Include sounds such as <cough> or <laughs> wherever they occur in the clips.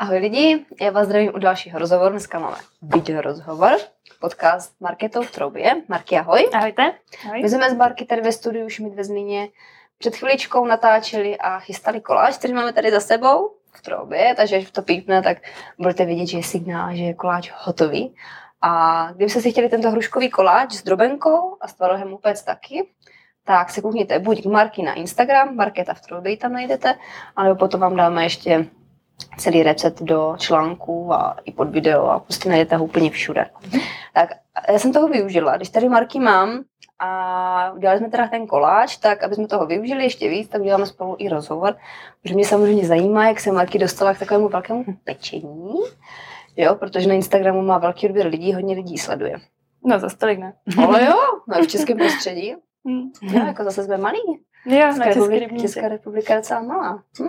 Ahoj lidi, já vás zdravím u dalšího rozhovoru. Dneska máme video rozhovor, podcast Marketou v Troubě. Marky, ahoj. Ahojte. Ahoj. My jsme s Marky tady ve studiu Šmit ve Zlíně před chviličkou natáčeli a chystali koláč, který máme tady za sebou v Troubě, takže až to pípne, tak budete vidět, že je signál, že je koláč hotový. A kdybyste si chtěli tento hruškový koláč s drobenkou a s tvarohem upec taky, tak se koukněte buď k Marky na Instagram, Marketa v Troubě tam najdete, anebo potom vám dáme ještě celý recept do článku a i pod video a prostě najdete ho úplně všude. Tak já jsem toho využila. Když tady Marky mám a udělali jsme teda ten koláč, tak aby jsme toho využili ještě víc, tak uděláme spolu i rozhovor, protože mě samozřejmě zajímá, jak se Marky dostala k takovému velkému pečení, jo, protože na Instagramu má velký odběr lidí, hodně lidí sleduje. No, za stolik ne. <laughs> Ale jo, no, v českém prostředí. Hm. Jo, jako zase jsme malí. Jo, Česká, republika. Česká republika je docela malá. Hm?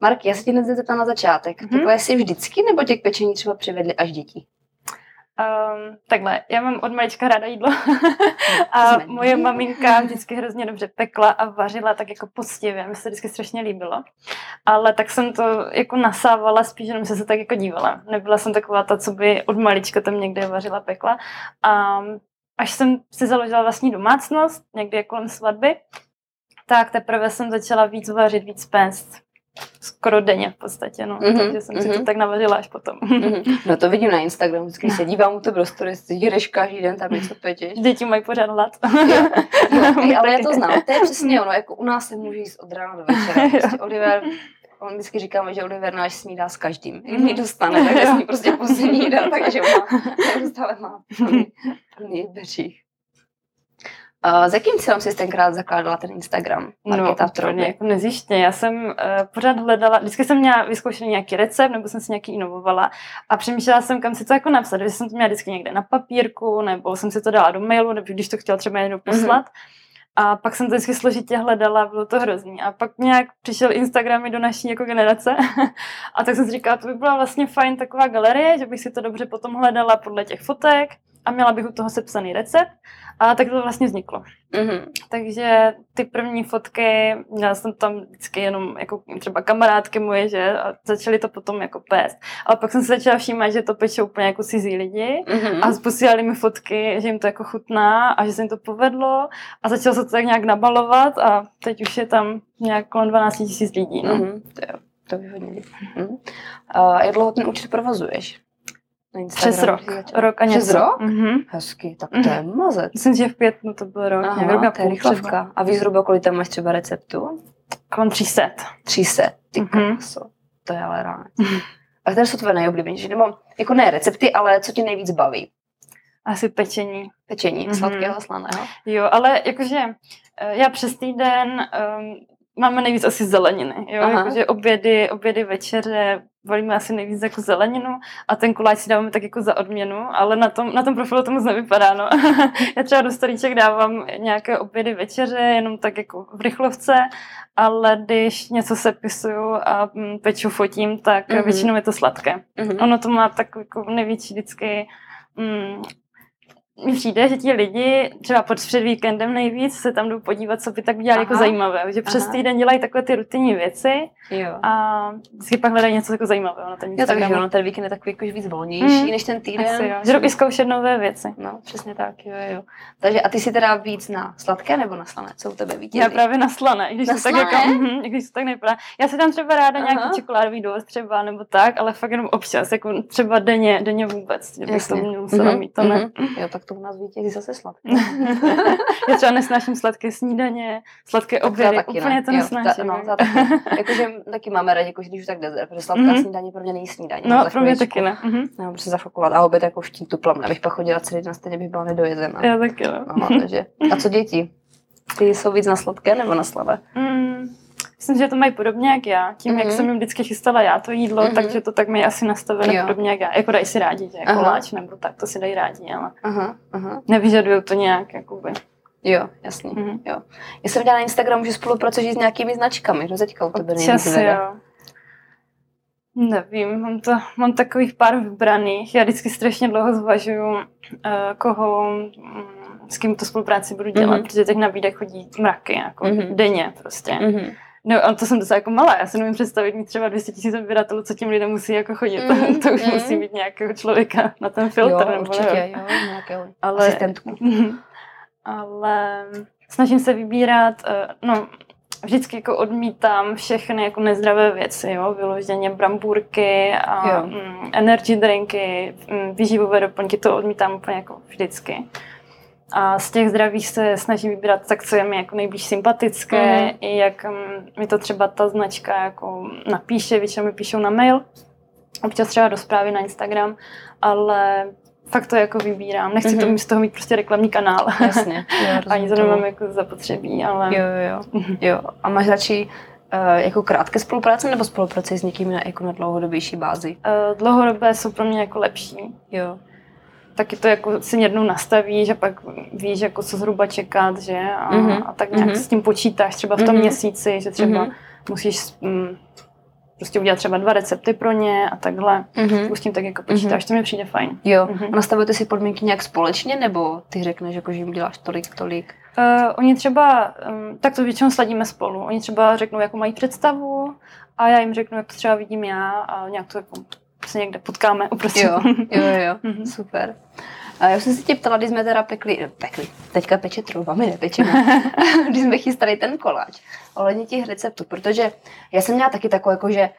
Marky, já se tě hned zeptám na začátek. Mhm. Mm-hmm. Takhle jsi vždycky, nebo tě k pečení třeba přivedli až děti? Um, takhle, já mám od malička ráda jídlo <laughs> a jsme moje maminka vždycky hrozně dobře pekla a vařila tak jako poctivě, mi se vždycky strašně líbilo. Ale tak jsem to jako nasávala, spíš jenom jsem se tak jako dívala. Nebyla jsem taková ta, co by od malička tam někde vařila, pekla. A až jsem si založila vlastní domácnost, někdy kolem svatby, tak teprve jsem začala víc vařit, víc péct. Skoro denně v podstatě, no. Mhm, Takže jsem si mhm. to tak navařila až potom. Mm-hmm. <laughs> No to vidím na Instagramu, vždycky se dívám u to prostory, ty jdeš každý den tam něco pečeš. Děti mají pořád hlad. <laughs> <laughs> My ale já to znám, to je přesně ono, jako u nás se může jíst od rána do večera. Prostě Oliver, on vždycky říkáme, že Oliver náš snídá s každým. Jak mi dostane, tak Jo. sní prostě poslední jídel, takže má, neustále má plný, plný beřích. Uh, s jakým cílem jsi tenkrát zakládala ten Instagram? Markéta v úplně jako nezjištně. Já jsem uh, pořád hledala, vždycky jsem měla vyzkoušený nějaký recept, nebo jsem si nějaký inovovala a přemýšlela jsem, kam si to jako napsat, že jsem to měla vždycky někde na papírku, nebo jsem si to dala do mailu, nebo když to chtěla třeba někdo poslat. A pak jsem to vždycky složitě hledala, bylo to hrozný. A pak nějak přišel Instagram i do naší jako generace. <laughs> a tak jsem si říkala, to by byla vlastně fajn taková galerie, že bych si to dobře potom hledala podle těch fotek a měla bych u toho sepsaný recept. A tak to vlastně vzniklo. Mhm. Takže ty první fotky, měla jsem tam vždycky jenom jako třeba kamarádky moje, že, a začaly to potom jako pést. Ale pak jsem se začala všímat, že to pečou úplně jako cizí lidi Mhm. a posílali mi fotky, že jim to jako chutná a že se jim to povedlo a začalo se to tak nějak nabalovat a teď už je tam nějak kolem 12 tisíc lidí. No. Mhm. To, jo, to by hodně lidí. Mhm. A jak dlouho ten účet provozuješ? Na Přes rok. Rok a něco. Přes rok? Mhm. Hezky, tak to je mazec. Myslím, že v květnu to byl rok. Aha, a to je rychlovka. A víš zhruba, kolik tam máš třeba receptů? Kolem 300. 300. Ty Mhm. kráso. To je ale rád. A které jsou tvoje nejoblíbenější? Nebo jako ne recepty, ale co tě nejvíc baví? Asi pečení. Pečení, Mhm. sladkého slaného. Jo, ale jakože eh, já přes týden um, máme nejvíc asi zeleniny, jo, Aha. jakože obědy, obědy, večeře, volíme asi nejvíc jako zeleninu a ten koláč si dáváme tak jako za odměnu, ale na tom, na tom profilu to moc nevypadá, no. <laughs> já třeba do storíček dávám nějaké obědy, večeře, jenom tak jako v rychlovce, ale když něco sepisuju a mm, peču, fotím, tak Mhm. mm-hmm. většinou je to sladké. Mhm. Ono to má tak jako největší vždycky mm, mi přijde, že ti lidi třeba pod před víkendem nejvíc se tam jdou podívat, co by tak udělali jako Aha. zajímavé. Že přes Aha. týden dělají takové ty rutinní věci Jo. a vždycky pak hledají něco jako zajímavého na ten Jo, takže ono, ten víkend je takový jakož víc volnější Mm. než ten týden. Asi jo. Že jdou i zkoušet nové věci. No, přesně tak, jo, jo. Takže a ty si teda víc na sladké nebo na slané? Co u tebe vítězí? Já právě na slané, když Na to tak jako, slané? i když to tak nevypadá. Já si tam třeba ráda Aha. nějaký čokoládový dovod třeba nebo tak, ale fakt jenom občas, jako třeba denně, denně vůbec, že bych to musela mít, to ne. mhm. Jo, tak to u nás vítězí zase sladké. <laughs> Já třeba nesnáším sladké snídaně, sladké já obědy, taky úplně ne. to Jo, nesnáším. Ta, no, ta taky. <laughs> Jakože taky máme rádi, jako, když už tak dezert, protože sladká Mhm. snídaně pro mě není snídaně. No, pro mě taky ne. Mhm. No, prostě zafokovat. A oběd jako štít tuplam, abych pak chodila celý den, stejně bych byla nedojezená. Já taky, no. Aha, takže. A co děti? Ty jsou víc na sladké nebo na slavé? Mm, myslím, že to mají podobně jak já. Tím, jak Mhm. jsem jim vždycky chystala já to jídlo, Mhm. takže to tak mají asi nastavené Jo. podobně jak já. Jako dají si rádi, že Aha. koláč nebo tak, to si dají rádi, ale Aha, aha. nevyžadují to nějak, jakoby. Jo, jasně. Mhm. Jo. Já jsem viděla na Instagramu, že spolupracuješ s nějakými značkami. Kdo teďka u tebe Občas, jo. Nevím, mám, to, mám takových pár vybraných. Já vždycky strašně dlouho zvažuju, uh, koho, mm, s kým tu spolupráci budu dělat, Mhm. protože těch nabídek chodí mraky, jako Mhm. denně prostě. Mhm. No a to jsem docela jako malá, já si nevím představit mít třeba 200 tisíc odběratelů, co tím lidem musí jako chodit. Mhm, <laughs> to už mhm. musí být nějakého člověka na ten filtr. Jo, nebo určitě, nevím. jo, nějakého Ale- asistentku. <laughs> Ale snažím se vybírat, eh, no vždycky jako odmítám všechny jako nezdravé věci, jo, vyloženě brambůrky a Jo. mm, energy drinky, mm, výživové doplňky, to odmítám úplně jako vždycky. A z těch zdravých se snažím vybírat tak, co je mi jako nejblíž sympatické, Mhm. i jak mm, mi to třeba ta značka jako napíše, většinou mi píšou na mail, občas třeba do zprávy na Instagram, ale fakt to jako vybírám. Nechci Mhm. to z toho mít prostě reklamní kanál. Jasně. <laughs> Ani to nemám jako zapotřebí, ale Jo, jo, jo. jo. A máš radši uh, jako krátké spolupráce nebo spolupráce s někým na, jako na dlouhodobější bázi? uh, dlouhodobé jsou pro mě jako lepší. Jo. Taky to jako si jednou nastavíš a pak víš, jako co zhruba čekat, že? A, Mhm. a tak nějak Mhm. s tím počítáš třeba v tom Mhm. měsíci, že třeba Mhm. musíš mm, prostě udělat třeba dva recepty pro ně a takhle. Mhm. Už s tím tak jako počítáš, to mi přijde fajn. Jo. Mhm. A nastavujete si podmínky nějak společně, nebo ty řekneš, jako, že jim děláš tolik, tolik? Uh, oni třeba, um, tak to většinou sladíme spolu. Oni třeba řeknou, jakou mají představu a já jim řeknu, jak to třeba vidím já a nějak to jako se někde potkáme uprostřed. Jo, jo, jo. <laughs> Mhm. super. A já jsem se tě ptala, když jsme teda pekli, pekli, teďka peče trouba, my nepečeme, <laughs> <laughs> když jsme chystali ten koláč, ohledně těch receptů, protože já jsem měla taky takovou, jako, že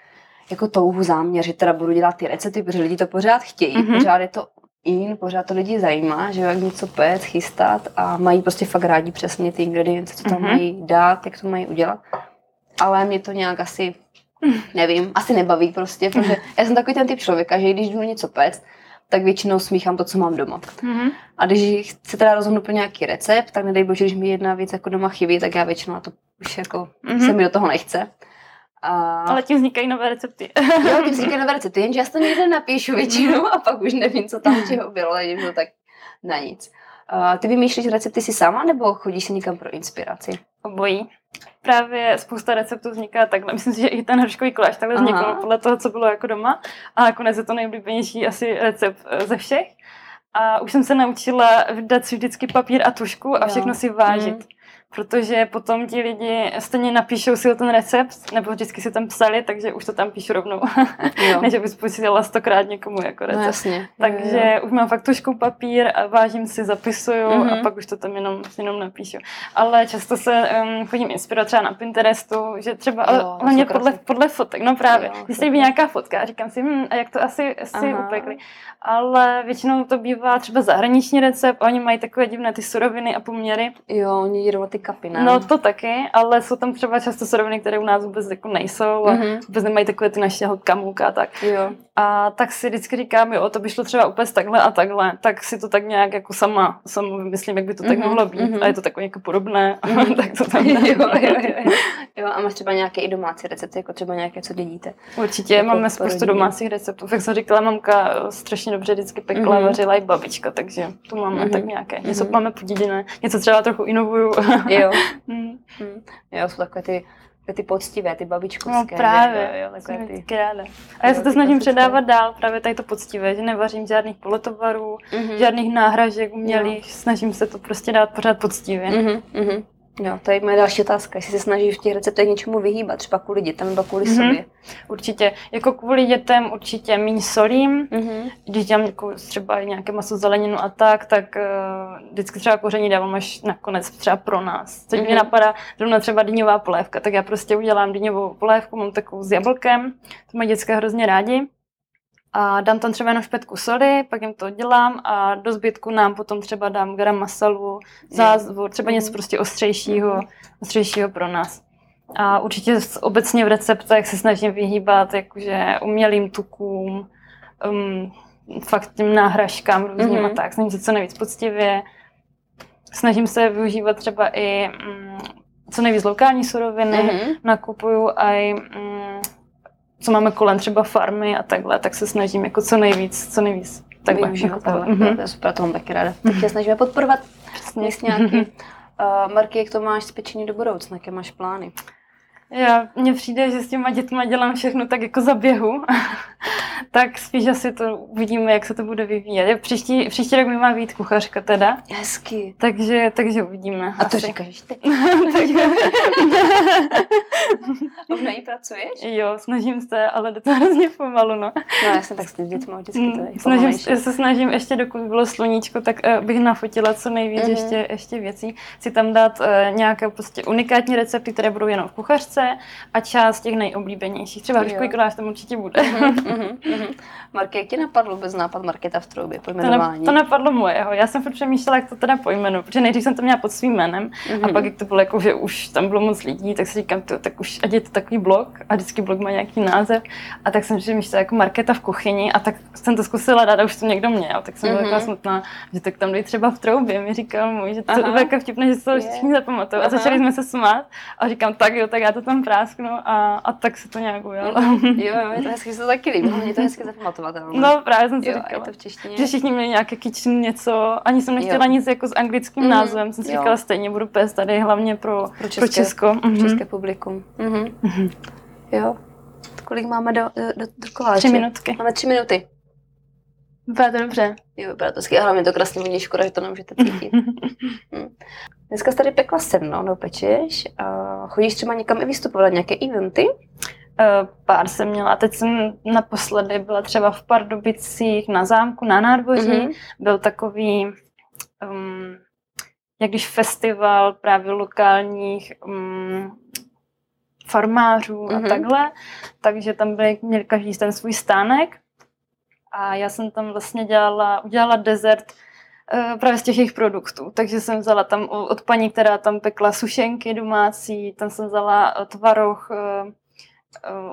jako touhu záměr, že teda budu dělat ty recepty, protože lidi to pořád chtějí, Mhm. pořád je to in, pořád to lidi zajímá, že jo, jak něco péct, chystat a mají prostě fakt rádi přesně ty ingredience, co tam Mhm. mají dát, jak to mají udělat. Ale mě to nějak asi, <laughs> nevím, asi nebaví prostě, protože <laughs> já jsem takový ten typ člověka, že když jdu něco péct, tak většinou smíchám to, co mám doma. Mhm. A když chci teda rozhodnout pro nějaký recept, tak nedej bože, když mi jedna věc jako doma chybí, tak já většinou na to už jako Mhm. se mi do toho nechce. A... Ale tím vznikají nové recepty. <laughs> Jo, ty říkají nové recepty, jenže já to někde napíšu většinou a pak už nevím, co tam čeho bylo, a to tak na nic. A ty vymýšlíš recepty si sama, nebo chodíš si někam pro inspiraci? Obojí. Právě spousta receptů vzniká takhle. <laughs> Myslím si, že i ten hruškový koláč takhle Aha. vznikl podle toho, co bylo jako doma. A nakonec je to nejoblíbenější asi recept eh, ze všech. A už jsem se naučila dát si vždycky papír a tušku a všechno si vážit. Mhm. Protože potom ti lidi stejně napíšou si o ten recept, nebo vždycky si tam psali, takže už to tam píšu rovnou. Jo. <laughs> Než abys posílala stokrát někomu jako No recept. jasně. Jo, jo. Takže už mám fakt tušku papír a vážím si, zapisuju Mhm. a pak už to tam jenom, jenom napíšu. Ale často se um, chodím inspirovat třeba na Pinterestu, že třeba, ale Jo, to hlavně podle, podle fotek, no právě. Jo, Když se líbí nějaká fotka a říkám si, hm, a jak to asi, asi Aha. upekli. Ale většinou to bývá třeba zahraniční recept, a oni mají takové divné ty suroviny a poměry. Jo, oni jedou na ty kapy, ne? No to taky, ale jsou tam třeba často suroviny, které u nás vůbec jako nejsou a Mhm. vůbec nemají takové ty naše kamůka a tak. Jo. A tak si vždycky říkám, jo, to by šlo třeba úplně takhle a takhle, tak si to tak nějak jako sama, sama vymyslím, jak by to tak Mhm, mohlo být. mhm. A je to takové jako podobné, Mhm. <laughs> tak to tam <laughs> jo, jo, jo, jo. jo, a máš třeba nějaké i domácí recepty, jako třeba nějaké, co dědíte. Určitě Jako máme spoustu domácích receptů. Jak jsem říkala, mamka eh, strašně dobře vždycky pekla, Mhm. vařila i babička, takže tu máme Mhm. tak nějaké. Něco Mhm. máme poděděné, něco třeba trochu inovuju. Jo. <laughs> Mm. Hm. Jo, jsou takové ty, takové ty poctivé, ty babičkovské. No právě, že? jo, takové ty. ráda. A já se Jo, to snažím předávat dál, právě tady to poctivé, že nevařím žádných polotovarů, Mhm. žádných náhražek umělých, snažím se to prostě dát pořád poctivě. Mhm, mhm. Jo, to je moje další otázka, jestli se snažíš v těch receptech něčemu vyhýbat, třeba kvůli dětem nebo kvůli Mhm. sobě. Určitě. Jako kvůli dětem určitě míň solím. Mhm. Když dělám jako třeba nějaké maso, zeleninu a tak, tak uh, vždycky třeba koření dávám až nakonec třeba pro nás. Teď mm-hmm. mě napadá zrovna třeba dýňová polévka, tak já prostě udělám dýňovou polévku, mám takovou s jablkem, to mají děcka hrozně rádi. A dám tam třeba jenom špetku soli, pak jim to dělám a do zbytku nám potom třeba dám garam masalu, zázvor, třeba něco Mhm. prostě ostřejšího, Mhm. ostřejšího pro nás. A určitě obecně v receptech se snažím vyhýbat jakože umělým tukům, um, fakt těm náhražkám různým Mhm. a tak. Snažím se co nejvíc poctivě. snažím se využívat třeba i mm, co nejvíc lokální suroviny, Mhm. nakupuju i mm, co máme kolem třeba farmy a takhle, tak se snažím jako co nejvíc, co nejvíc takhle Využívat nakupovat. takhle. Mhm. To je super, to mám taky ráda. Tak tě snažíme podporovat Přesně. Uh, Marky, jak to máš s pečení do budoucna? Jaké máš plány? Já, mně přijde, že s těma dětma dělám všechno tak jako za běhu, <laughs> tak spíš asi to uvidíme, jak se to bude vyvíjet. Příští, příští rok mi má být kuchařka teda, Hezky. takže, takže uvidíme. A to asi. říkáš ty. <laughs> takže, Už na ní pracuješ? jo, snažím se, ale jde to hrozně pomalu, no. No jasně, tak s tím dětmi vždycky to je Mm, Snažím, já se snažím ještě, dokud bylo sluníčko, tak uh, bych nafotila co nejvíc Mhm. ještě, ještě věcí. Chci tam dát uh, nějaké prostě unikátní recepty, které budou jenom v kuchařce a část těch nejoblíbenějších. Třeba hruškový Jo. koláč tam určitě bude. Mhm, mhm, <laughs> mhm. Marky, jak ti napadlo vůbec nápad Marketa v troubě, To, pojmenování? na, to napadlo mojeho. Já jsem furt přemýšlela, jak to teda pojmenu, protože nejdřív jsem to měla pod svým jménem Mhm. a pak, jak to bylo jako, že už tam bylo moc lidí, tak si říkám, to, tak už ať je to takový blog a vždycky blog má nějaký název. A tak jsem přemýšlela jako Marketa v kuchyni a tak jsem to zkusila dát a už to někdo měl. Tak jsem byla Mhm. smutná, že tak tam dej třeba v troubě. Mi říkal můj, že to je jako vtipné, že se to všichni zapamatují. A začali jsme se smát a říkám, tak jo, tak já to tam prásknu a, a tak se to nějak ujalo. Jo, jo, <laughs> je to hezky, že se to taky líbí, mě to hezky zapamatovatelné. No právě jsem si jo, říkala. to v češtině. Že všichni měli nějaké kitchen něco, ani jsem nechtěla Jo. nic jako s anglickým Mhm, názvem, jsem si jo. říkala stejně budu pést tady hlavně pro, Pro pro české, Česko. Mhm. české publikum. Mhm. Jo. Kolik máme do, do, do, do koláče? Tři minutky. Máme tři minuty. Vypadá to dobře. Jo, vypadá to hezky. A hlavně to krásně voní, škoda, že to nemůžete cítit. <laughs> Hm. Dneska jsi tady pekla se mnou, no pečeš. A chodíš třeba někam i vystupovat, nějaké eventy? Eh, Pár jsem měla, teď jsem naposledy byla třeba v Pardubicích na zámku, na nádvoří. Mhm. Byl takový, um, jak když festival právě lokálních um, farmářů a Mhm. takhle. Takže tam byli, měli každý ten svůj stánek. A já jsem tam vlastně dělala, udělala dezert eh, právě z těch jejich produktů. Takže jsem vzala tam od paní, která tam pekla sušenky domácí, tam jsem vzala eh, tvaroh eh,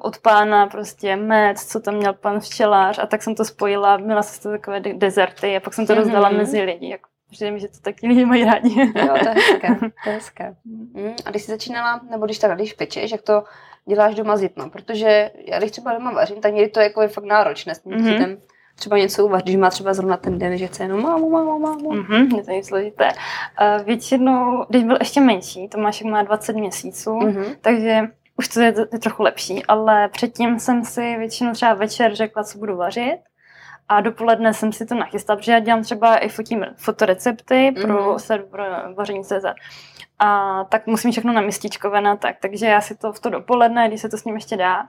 od pána prostě med, co tam měl pan včelář a tak jsem to spojila, měla jsem to takové de- dezerty a pak jsem to Mhm. rozdala mezi lidi. Jako, přijde mi, že to taky lidi mají rádi. Jo, to je hezké. To je hezké. Hm. <laughs> A když jsi začínala, nebo když tak, když pečeš, jak to děláš doma s? Protože já když třeba doma vařím, tak někdy to je jako je fakt náročné s tím Mhm. dítětem. Třeba něco uvařit, když má třeba zrovna ten den, že chce jenom mámu, mámu, mámu. Mhm, je to nic složité. Uh, většinou, když byl ještě menší, Tomášek má 20 měsíců, Mhm. takže už to je, je trochu lepší, ale předtím jsem si většinou třeba večer řekla, co budu vařit a dopoledne jsem si to nachystala, protože já dělám třeba i fotím fotorecepty pro Mhm. server vaření CZ. A tak musím všechno namístičkovat a tak, takže já si to v to dopoledne, když se to s ním ještě dá,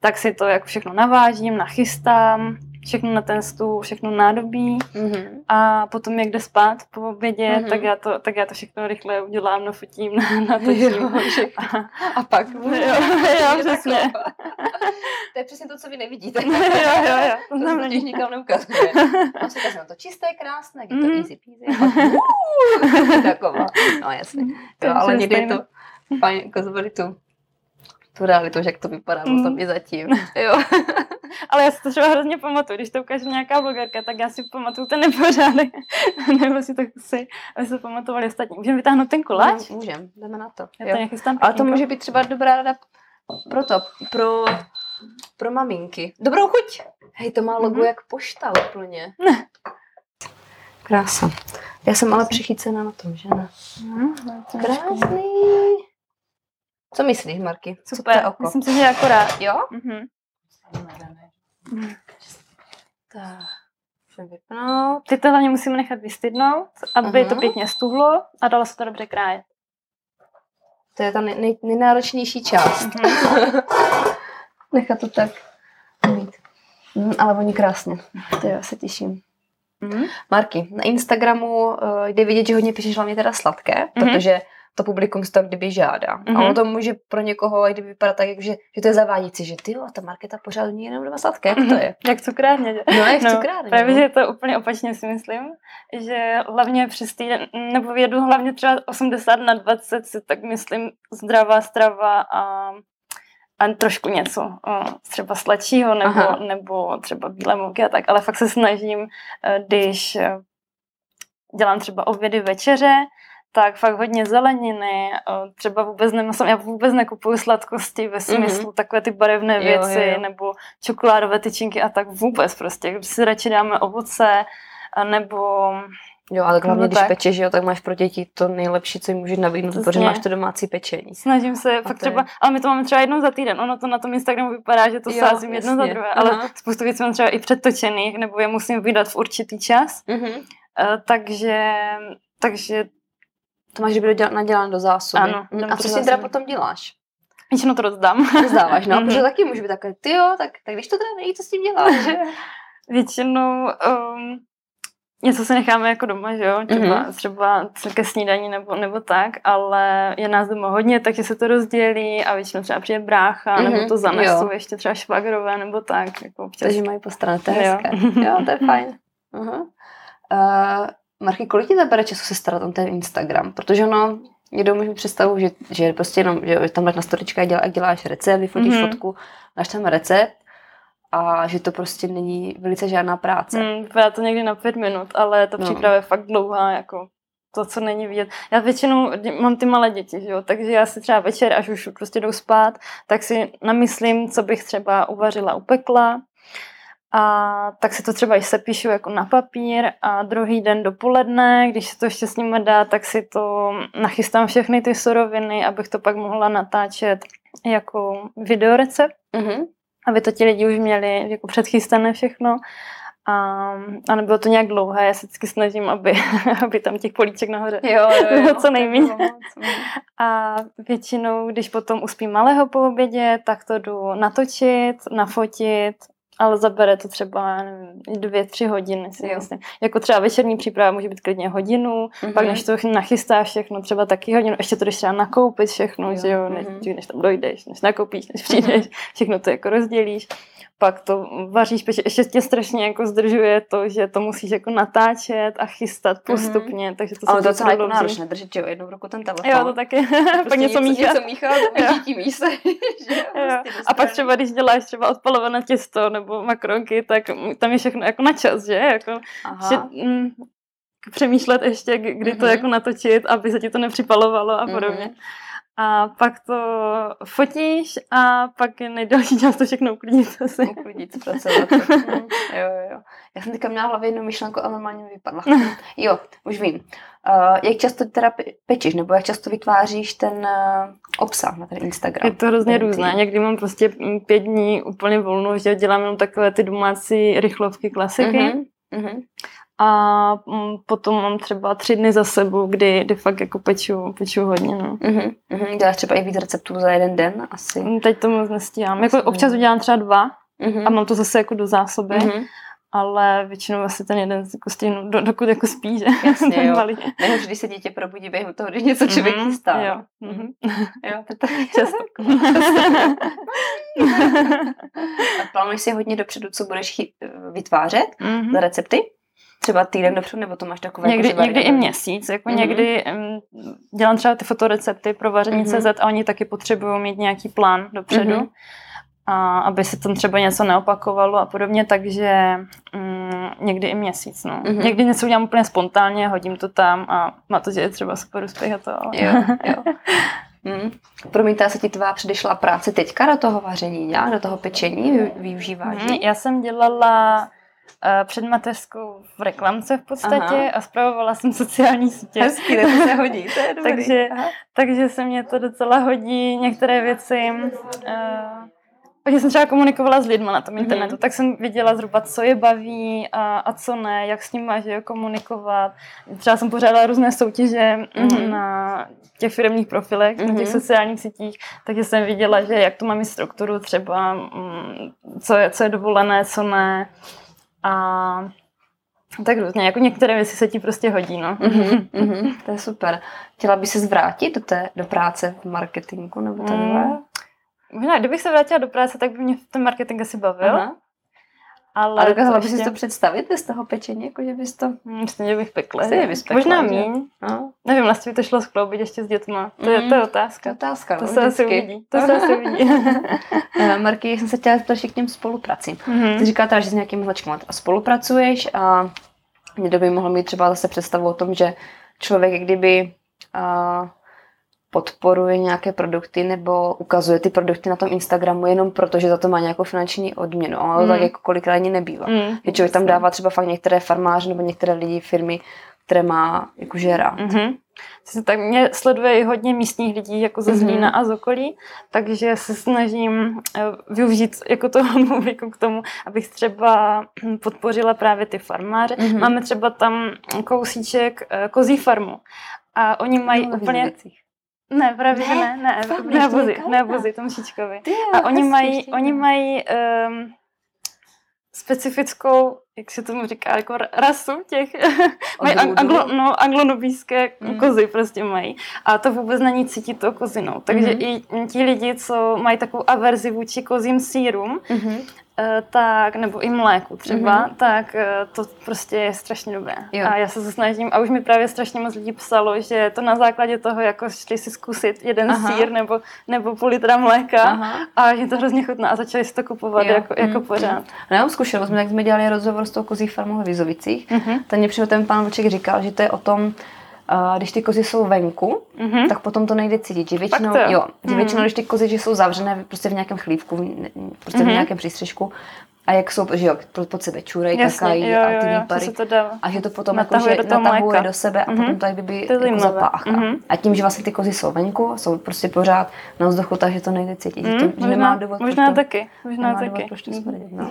tak si to jako všechno navážím, nachystám, všechno na ten stůl, všechno nádobí Mhm. a potom jak jde spát po obědě, Mhm. tak, já to, tak já to všechno rychle udělám, nafotím, natočím. Jo. <laughs> A- A pak. Jo, jo, <laughs> přesně. <laughs> To je přesně to, co vy nevidíte. jo, jo, jo. To To se totiž nikam neukazuje. Tam se ukazuje to čisté, krásné, je to Mhm. easy peasy. uuu, Taková. No jasně. Jo, ale někdy je to fajn ukazovat tu, tu realitu, že jak to vypadá Mhm. potom i zatím. <laughs> Jo. ale já si to třeba hrozně pamatuju, když to ukáže nějaká blogerka, tak já si pamatuju ten nepořádek. <laughs> Nebo si to chci, aby se pamatovali ostatní. Můžeme vytáhnout ten koláč? Můžem, jdeme na to. Já Jo. to Ale to může být třeba dobrá rada pro to, pro, pro maminky. Dobrou chuť! Hej, to má logo Mhm. jak pošta úplně. Krása. Já jsem ale přichycená na tom, že ne? No, trošku- Krásný. Co myslíš, Marky? Co Super, tvé oko? myslím si, že akorát. Jo? Mhm. Tak. Vypnout. Ty to hlavně musíme nechat vystydnout, aby Aha. to pěkně stuhlo a dalo se to dobře krájet. To je ta nej, nej, nejnáročnější část. Mhm. <laughs> Nechat to tak mít. Mm, ale oni krásně. To já se těším. Mhm. Marky, na Instagramu uh, jde vidět, že hodně píšeš hlavně teda sladké, Mhm. protože to publikum si to kdyby žádá. Mhm. A ono to může pro někoho jak kdyby vypadat tak, že, že to je zavádějící, že ty jo, ta Marketa pořád ní jenom doma sladké, jak to je? Jak cukrárně. No, jak No, cukrárně. Právě, no. že je to úplně opačně si myslím, že hlavně přes týden, nebo jedu hlavně třeba 80 na 20, si tak myslím zdravá strava a, a trošku něco, třeba sladšího nebo, Aha. nebo třeba bílé mouky a tak, ale fakt se snažím, eh, když eh, dělám třeba obědy, večeře, tak fakt hodně zeleniny, o, třeba vůbec nemusím, já vůbec nekupuju sladkosti ve smyslu mm-hmm. takové ty barevné Jo, věci, jo, jo. nebo čokoládové tyčinky a tak vůbec prostě. Když si radši dáme ovoce, nebo Jo, ale hlavně, No když tak. pečeš, jo, tak máš pro děti to nejlepší, co jim můžeš nabídnout, protože máš to domácí pečení. snažím se A fakt je- třeba, ale my to máme třeba jednou za týden, ono to na tom Instagramu vypadá, že to Jo, sázím jedno za druhé, ale Aha. spoustu věcí mám třeba i předtočených, nebo je musím vydat v určitý čas, Mm-hmm. Eh, takže, takže To máš dobrý děl- nadělané do zásoby. Ano, Mm, A co si teda potom děláš? většinou to rozdám. Vzdáváš, no, <laughs> Mhm. protože taky může být takové, ty jo, tak, tak když to teda nejí, co s tím děláš? že? <laughs> Většinou um, něco si necháme jako doma, že jo, třeba, Mhm. třeba ke snídaní nebo, nebo tak, ale je nás doma hodně, takže se to rozdělí a většinou třeba přijde brácha, Mhm, nebo to zanesu jo. ještě třeba švagrové, nebo tak. Jako občas. Takže mají postarat, to je Jo. hezké. Jo, to je <laughs> fajn. Uh-huh. Uh, Marky, kolik ti zabere času se starat o ten Instagram? Protože ono, někdo může představu, že, že prostě jenom, že tam dáš na storička, dělá, děláš recept, vyfotíš Mhm. mm-hmm. fotku, dáš tam recept a že to prostě není velice žádná práce. Mm. Vypadá to někdy na pět minut, ale ta No. příprava je fakt dlouhá, jako to, co není vidět. Já většinou mám ty malé děti, že jo, takže já si třeba večer, až už prostě jdou spát, tak si namyslím, co bych třeba uvařila, upekla. A tak si to třeba i sepíšu jako na papír a druhý den dopoledne, když se to ještě s nimi dá, tak si to nachystám všechny ty suroviny, abych to pak mohla natáčet jako videorecept Mm-hmm. aby to ti lidi už měli jako předchystané všechno. A, a nebylo to nějak dlouhé, já se vždycky snažím, aby, <laughs> aby tam těch políček nahoře Jo, jo, jo. Co nejméně. Bylo no. A většinou, když potom uspím malého po obědě, tak to jdu natočit, nafotit, ale zabere to třeba nevím, dvě, tři hodiny, si Jo. myslím. Jako třeba večerní příprava může být klidně hodinu, Mhm. pak než to nachystáš všechno, třeba taky hodinu, ještě to jdeš třeba nakoupit všechno, Jo, že jo, než, mhm. než tam dojdeš, než nakoupíš, než přijdeš, všechno to jako rozdělíš, pak to vaříš, peče, ještě tě strašně jako zdržuje to, že to musíš jako natáčet a chystat postupně, takže to se Ale to je docela jako náročné držet, že jo, jednou v ruku ten telefon. Jo, to taky. <laughs> Prostě pak něco míchat. Něco míchat, <laughs> Jo. dětí míse. <laughs> Jo. prostě A pak třeba, když děláš třeba odpalované těsto nebo makronky, tak tam je všechno jako na čas, že? Jako, Aha. že mm, přemýšlet ještě, kdy kdy to Mhm. jako natočit, aby se ti to nepřipalovalo a podobně. Mhm. A pak to fotíš a pak je nejdelší čas to všechno uklidit asi. uklidit, zpracovat. Mm, <laughs> jo, jo, jo. Já jsem teďka měla hlavě jednu myšlenku a normálně mi vypadla. <laughs> Jo, už vím. Uh, jak často teda pe- pečeš, nebo jak často vytváříš ten uh, obsah na ten Instagram? Je to hrozně různé. Někdy mám prostě mm, pět dní úplně volnou, že dělám jenom takové ty domácí rychlovky, klasiky. Mhm, mhm. A mm, potom mám třeba tři dny za sebou, kdy, kdy fakt jako peču, peču hodně. No. Mhm, mhm. Děláš třeba i víc receptů za jeden den asi? Mm, Teď to moc nestíhám. Jako občas udělám třeba dva Mhm. a mám to zase jako do zásoby, Mhm. ale většinou asi ten jeden jako stihnu, do, dokud jako spí, že? Jasně, <laughs> jo. Nejhorší, když se dítě probudí během toho, když něco člověk Mhm, chystá. Jo. mhm. <laughs> jo to <laughs> tak Často. A plánuješ si hodně dopředu, co budeš chy- vytvářet Mhm. za recepty? Třeba týden dopředu, nebo to máš takové Někdy, jako, někdy i měsíc, jako Mhm. někdy um, dělám třeba ty fotorecepty pro vaření Mhm. CZ a oni taky potřebují mít nějaký plán dopředu, Mhm. a aby se tam třeba něco neopakovalo a podobně, takže um, někdy i měsíc. No. Mhm. Někdy něco udělám úplně spontánně, hodím to tam a má to, že je třeba super úspěch a to. ale- Jo, <laughs> jo. Hmm. Promítá se ti tvá předešlá práce teďka do toho vaření, nějak, do toho pečení, Vy- využíváš ji? Já jsem dělala před mateřskou v reklamce v podstatě Aha. a zpravovala jsem sociální sítě. Hezký, to se hodí, to je <laughs> dobrý. Takže- Aha. Takže se mě to docela hodí, některé věci. Uh, Hodně jsem třeba komunikovala s lidmi na tom internetu, Mhm. tak jsem viděla zhruba, co je baví a, a co ne, jak s nimi že jo, komunikovat. Třeba jsem pořádala různé soutěže Mhm. mm, na těch firmních profilech, na těch Mhm. sociálních sítích, takže jsem viděla, že jak to má mít strukturu, třeba mm, co je, co je dovolené, co ne. A tak různě, jako některé věci se ti prostě hodí, no. Mhm, mhm, to je super. Chtěla by se zvrátit do, té, do práce v marketingu nebo takhle? Mm. Možná, kdybych se vrátila do práce, tak by mě ten marketing asi bavil. Aha. Ale A dokázala to bys si to představit bez toho pečení, jako že bys to... Hmm, Stejně bych pekla. Že? bys pekla, Možná že? míň. No, Nevím, jestli by to šlo skloubit ještě s dětma. To je, Mhm. to je to je otázka. otázka, To no, se asi uvidí. To se asi uvidí. <laughs> <laughs> Eh, Marky, jsem se chtěla zeptat ještě k těm spolupráci. Ty Mhm. říká teda, že s nějakým teda spolupracuješ a někdo by mohl mít třeba zase představu o tom, že člověk kdyby uh, podporuje nějaké produkty nebo ukazuje ty produkty na tom Instagramu jenom proto, že za to má nějakou finanční odměnu. Ale to Mm. tak jako kolikrát ani nebývá. Mm, Že člověk tam dává třeba fakt některé farmáře nebo některé lidi, firmy, které má jakože rád. Mhm. Přesně Tak mě sleduje i hodně místních lidí jako ze Mhm. Zlína a z okolí, takže se snažím eh, využít jako toho <laughs> publiku k tomu, abych třeba hm, podpořila právě ty farmáře. Mhm. Máme třeba tam kousíček eh, kozí farmu a oni mají No, úplně... věcích. Ne, právě že Ne, ne, ne, fakt, ne, to vykládá. ne vozy, tomu Šičkovi. Ty jo, A oni mají, ještě oni mají um, specifickou, jak se tomu říká, jako ra- rasu těch, <laughs> mají anglo, no, anglonobíské Mm. kozy prostě mají. A to vůbec není cítit tou kozinou. Takže Mhm. i ti lidi, co mají takovou averzi vůči kozím sírům, Mhm. Eh, tak, nebo i mléku třeba, Mhm. tak eh, to prostě je strašně dobré. Jo. A já se to snažím, a už mi právě strašně moc lidí psalo, že to na základě toho, jako šli si zkusit jeden Aha. sír nebo, nebo půl litra mléka, Aha. a že to hrozně chutná a začali si to kupovat Jo. jako, jako Mm, pořád. No, já mám zkušenost, jak jsme dělali rozhovor s tou kozí farmou ve Vizovicích, Mhm. ten mě přímo ten pán Vlček říkal, že to je o tom, a když ty kozy jsou venku, Mhm. tak potom to nejde cítit. Že většinou, jo? jo, že Hmm. většinou, když ty kozy že jsou zavřené prostě v nějakém chlívku, prostě v Mhm. nějakém přístřežku, a jak jsou, že jo, pod- sebe Jasně, kakají jo, a jo, ty jo, výpary. se to. A že to potom Natahuje jako, že do natahuje mléka. do sebe a Mhm. potom to jak kdyby jako zapáchá. Mhm. A tím, že vlastně ty kozy jsou venku, jsou prostě pořád na vzduchu, takže to nejde cítit. že, to, Mm, že nemá důvod, proč možná to, taky. Možná nemá taky. důvod, proč to smrdit. No.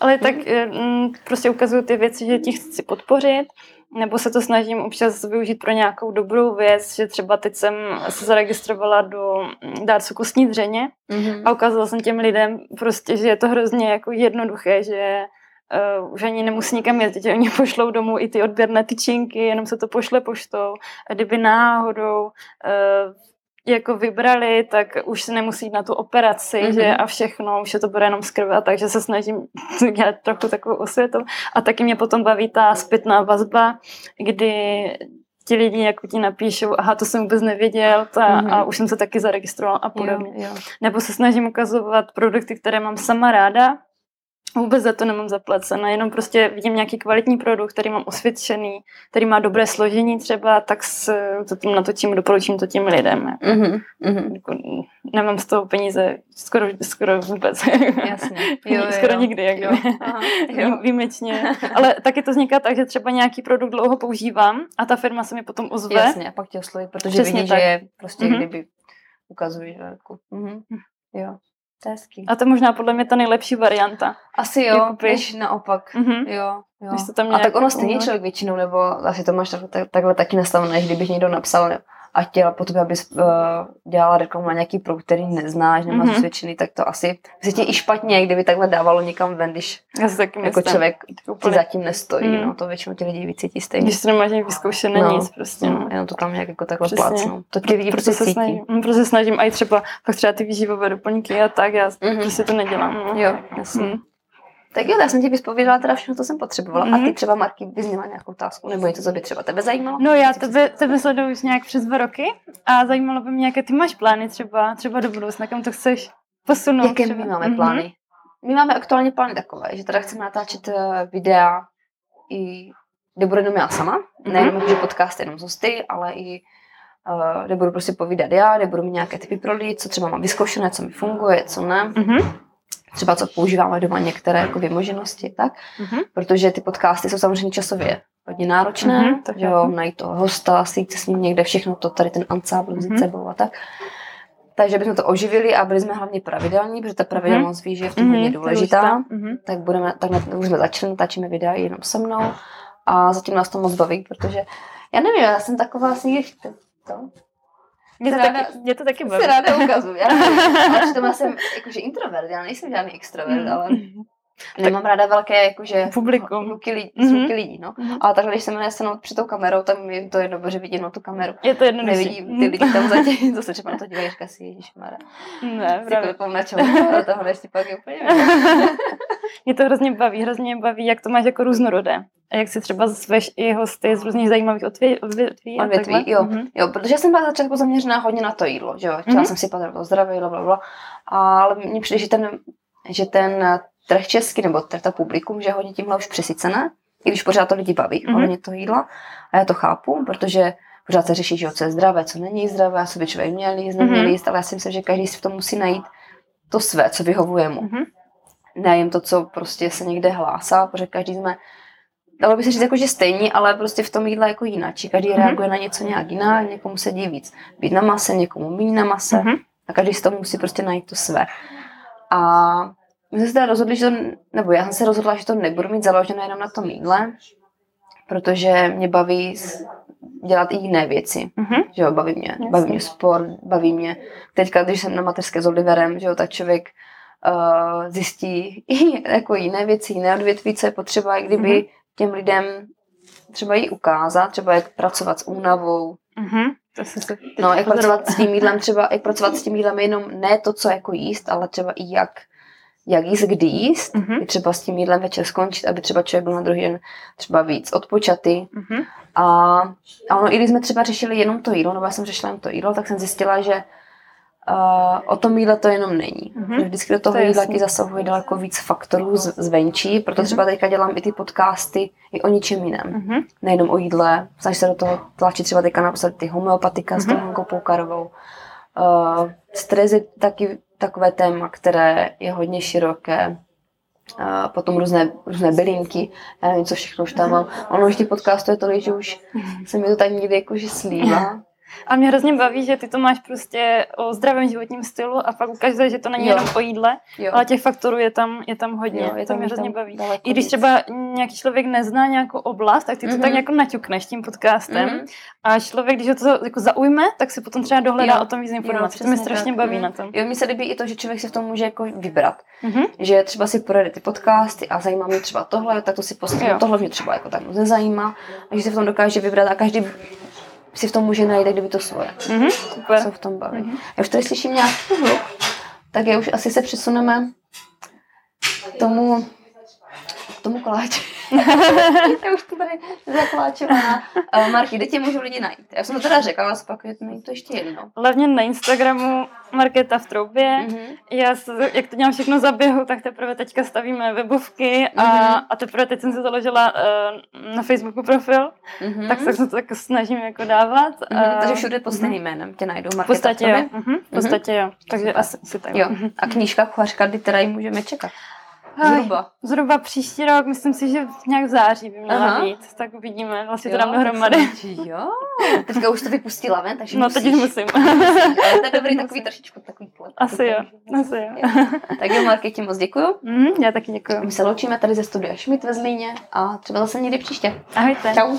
Ale tak mm, prostě ukazuju ty věci, že ti chci podpořit, nebo se to snažím občas využít pro nějakou dobrou věc, že třeba teď jsem se zaregistrovala do mm, dárců kostní dřeně Mhm. a ukázala jsem těm lidem prostě, že je to hrozně jako jednoduché, že uh, už ani nemusí nikam jezdit, že oni <laughs> pošlou domů i ty odběrné tyčinky, jenom se to pošle poštou. A kdyby náhodou uh, jako vybrali, tak už se nemusí jít na tu operaci, Mhm. mm-hmm. že a všechno, už je to bude jenom z krve, takže se snažím <laughs> dělat trochu takovou osvětu. A taky mě potom baví ta zpětná vazba, kdy ti lidi jako ti napíšou, aha, to jsem vůbec nevěděl ta, Mhm. a už jsem se taky zaregistroval a Jo, podobně. jo. Nebo se snažím ukazovat produkty, které mám sama ráda. Vůbec za to nemám zaplaceno, jenom prostě vidím nějaký kvalitní produkt, který mám osvědčený, který má dobré složení třeba, tak s, to tím natočím, doporučím to těm lidem. Mhm, mhm. Jako, nemám z toho peníze skoro, skoro vůbec. Jasně. Jo, <laughs> jo, skoro jo. nikdy, jak Jo. Aha, <laughs> Jo, výjimečně. <laughs> Ale taky to vzniká tak, že třeba nějaký produkt dlouho používám a ta firma se mi potom ozve. Jasně, a pak tě osloví, protože Přesně vidí, tak. že je prostě Mhm. kdyby ukazuješ velkou. Mhm. Jo, to je hezký. A to je možná podle mě ta nejlepší varianta. Asi jo, jakoby- než naopak. Mhm. Jo, jo. Než to tam a tak ono stejně člověk většinou, nebo asi to máš tak, tak, takhle taky nastavené, kdybych někdo napsal ne, a chtěla po tobě, abys uh, dělala reklamu na nějaký produkt, který neznáš, nemáš Mhm. mm-hmm. osvědčený, tak to asi se ti i špatně, kdyby takhle dávalo někam ven, když Já si taky jako myslím. člověk ti úplně. zatím nestojí. Mm. No, to většinou ti lidi vycítí stejně. Když to nemáš nějak vyzkoušené No, nic prostě. No, No. jenom to tam nějak jako takhle Přesně. plácnou. To ti lidi prostě se cítí. snažím, se snažím, a i třeba, pak třeba ty výživové doplňky a tak, já Mhm. prostě to nedělám. No. Jo, jasně. Mm. Tak jo, tak jsem ti vyspověděla teda všechno, co jsem potřebovala. Mm-hmm. A Mhm. ty třeba, Marky, bys měla nějakou otázku, nebo něco, co by třeba tebe zajímalo? No já tebe, tebe sleduju už nějak přes dva roky a zajímalo by mě, jaké ty máš plány třeba, třeba do budoucna, kam to chceš posunout. Jaké třeba. my máme Mhm. plány? My máme aktuálně plány takové, že teda chceme natáčet eh, videa, i, kde bude jenom já sama, Mhm. nejenom že podcast jenom z hosty, ale i uh, kde budu prostě povídat já, kde budu mít nějaké typy pro lidi, co třeba mám vyzkoušené, co mi funguje, co ne. Mhm. Třeba co používáme doma, některé jako vymoženosti, tak? Mhm. Protože ty podcasty jsou samozřejmě časově hodně náročné, Mhm, to že jo, najít toho hosta, sejít se s ním někde, všechno to, tady ten ansábl vzít Mhm. sebou a tak. Takže bychom to oživili a byli jsme hlavně pravidelní, protože ta pravidelnost ví, že je v tom hodně Mhm, důležitá. Mhm. Tak budeme, tak na, už jsme začali, natáčíme videa jenom se mnou a zatím nás to moc baví, protože já nevím, já jsem taková asi to Mě to, ráda- taky, mě to taky baví. se ráda ukazuju. Já <laughs> ale přitom já jsem jakože introvert, já nejsem žádný extrovert, Mhm. Ale nemám ráda velké jakože Publikum. hluky lidí, Mhm. zvuky lidí, no. Mhm. Ale takhle, když se jmenuje stanout před tou kamerou, tak je to jedno, že vidím na tu kameru. Je to jednodušší. Nevidím ty lidi tam zatím, <laughs> to se třeba na to dívají, říká si, ježišmarja. Ne, Si právě. koupím na čem, ale tohle ještě pak je úplně Mě <laughs> to hrozně baví, hrozně baví, jak to máš jako různorodé. A jak si třeba zveš i hosty z různých zajímavých odvě- odvětví. a Odvětví, jo. Mhm. Jo, protože jsem byla začátku zaměřená hodně na to jídlo, že jo. Chtěla Mhm. jsem si patrat zdraví, bla, bla, bla. Ale mně přijde, že ten, že ten trh český, nebo trh ta publikum, že je hodně tímhle už přesycené, i když pořád to lidi baví, Mhm. hodně to jídla. A já to chápu, protože pořád se řeší, že co je zdravé, co není zdravé, co by člověk měl jíst, neměl Mhm. jíst, ale já si myslím, že každý si v tom musí najít to své, co vyhovuje mu. Mhm. Nejen to, co prostě se někde hlásá, protože každý jsme, dalo by se říct jako, že stejní, ale prostě v tom jídle jako jinak. Každý Mhm. reaguje na něco nějak jinak, někomu sedí víc být na mase, někomu méně na mase Mhm. a každý si to musí prostě najít to své. A my jsme se teda rozhodli, že to, nebo já jsem se rozhodla, že to nebudu mít založené jenom na tom jídle, protože mě baví dělat i jiné věci. Mhm. Že jo, baví mě, baví mě sport, baví mě. Teďka, když jsem na mateřské s Oliverem, že jo, tak člověk uh, zjistí <laughs> i jako jiné věci, jiné odvětví, co je potřeba, i kdyby Mhm. těm lidem třeba jí ukázat, třeba jak pracovat s únavou, Mhm. To jsem se no, jak pozorovala. pracovat s tím jídlem, <laughs> třeba jak pracovat s tím jídlem jenom ne to, co jako jíst, ale třeba i jak, jak jíst, kdy jíst, Mhm. i třeba s tím jídlem večer skončit, aby třeba člověk byl na druhý den třeba víc odpočatý. Mhm. A, a ono, i když jsme třeba řešili jenom to jídlo, nebo já jsem řešila jenom to jídlo, tak jsem zjistila, že uh, o tom jídle to jenom není. Mhm. Že vždycky do toho To jídla ti zasahuje daleko víc faktorů z, zvenčí, proto Mhm. třeba teďka dělám i ty podcasty i o ničem jiném. Mhm. Nejenom o jídle, snažím se do toho tlačit třeba teďka napsat ty homeopatika s tou Mhm. Hankou Poukarovou. Uh, stres je taky takové téma, které je hodně široké. Uh, potom různé, různé bylinky, já nevím, co všechno už tam mám. Ono už těch podcastů je tolik, že už se mi to tak někdy jakože slívá. A mě hrozně baví, že ty to máš prostě o zdravém životním stylu a pak ukazuje, že to není Jo. jenom o jídle, Jo. ale těch faktorů je tam, je tam hodně. Jo, je to tam- mě je hrozně tam baví. I když třeba nějaký člověk nezná nějakou oblast, tak ty to Mhm. tak jako naťukneš tím podcastem. Mhm. A člověk, když ho to jako zaujme, tak si potom třeba dohledá Jo. o tom víc informací. to mě strašně tak. baví Mhm. na tom. Jo, mně se líbí i to, že člověk si v tom může jako vybrat. Mhm. Že třeba si projede ty podcasty a zajímá mě třeba tohle, tak to si poslechnu. Tohle mě třeba jako tak moc nezajímá. Takže si v tom dokáže vybrat a každý si v tom může najít, kdyby to svoje. Mhm. Super. Co v tom baví. Já už tady slyším nějaký hluk, tak je už asi se přesuneme k tomu, tomu koláči. <laughs> já už to tady zakláčovaná. Uh, Marky, kde tě můžou lidi najít? Já jsem to teda řekla, ale zopakuje to to ještě jednou. Hlavně na Instagramu Markéta v troubě. Mhm. Já, s- jak to dělám všechno za běhu, tak teprve teďka stavíme webovky a, Mhm. a teprve teď jsem si založila uh, na Facebooku profil, Mhm. tak se to tak snažím jako dávat. Mhm, a- takže všude pod stejným jménem tě najdou. V Markéta podstatě Trobě? jo. Mhm, v podstatě jo. Takže Super. asi, asi tak. Jo. Mhm. A knížka Kuchařka, kdy teda ji můžeme čekat? Aj, Zhruba. Zhruba příští rok, myslím si, že nějak v září by měla Aha. být. Tak uvidíme, vlastně to dám dohromady. Jo. Teďka už to vypustila ven, takže No musíš. teď musím. <laughs> Ale to je dobrý takový trošičku takový plot. Asi jo, asi jo. Tak jo, Marky, ti moc děkuju. Mhm, já taky děkuji. My se loučíme tady ze studia Schmidt ve Zlíně a třeba zase někdy příště. Ahojte. Čau.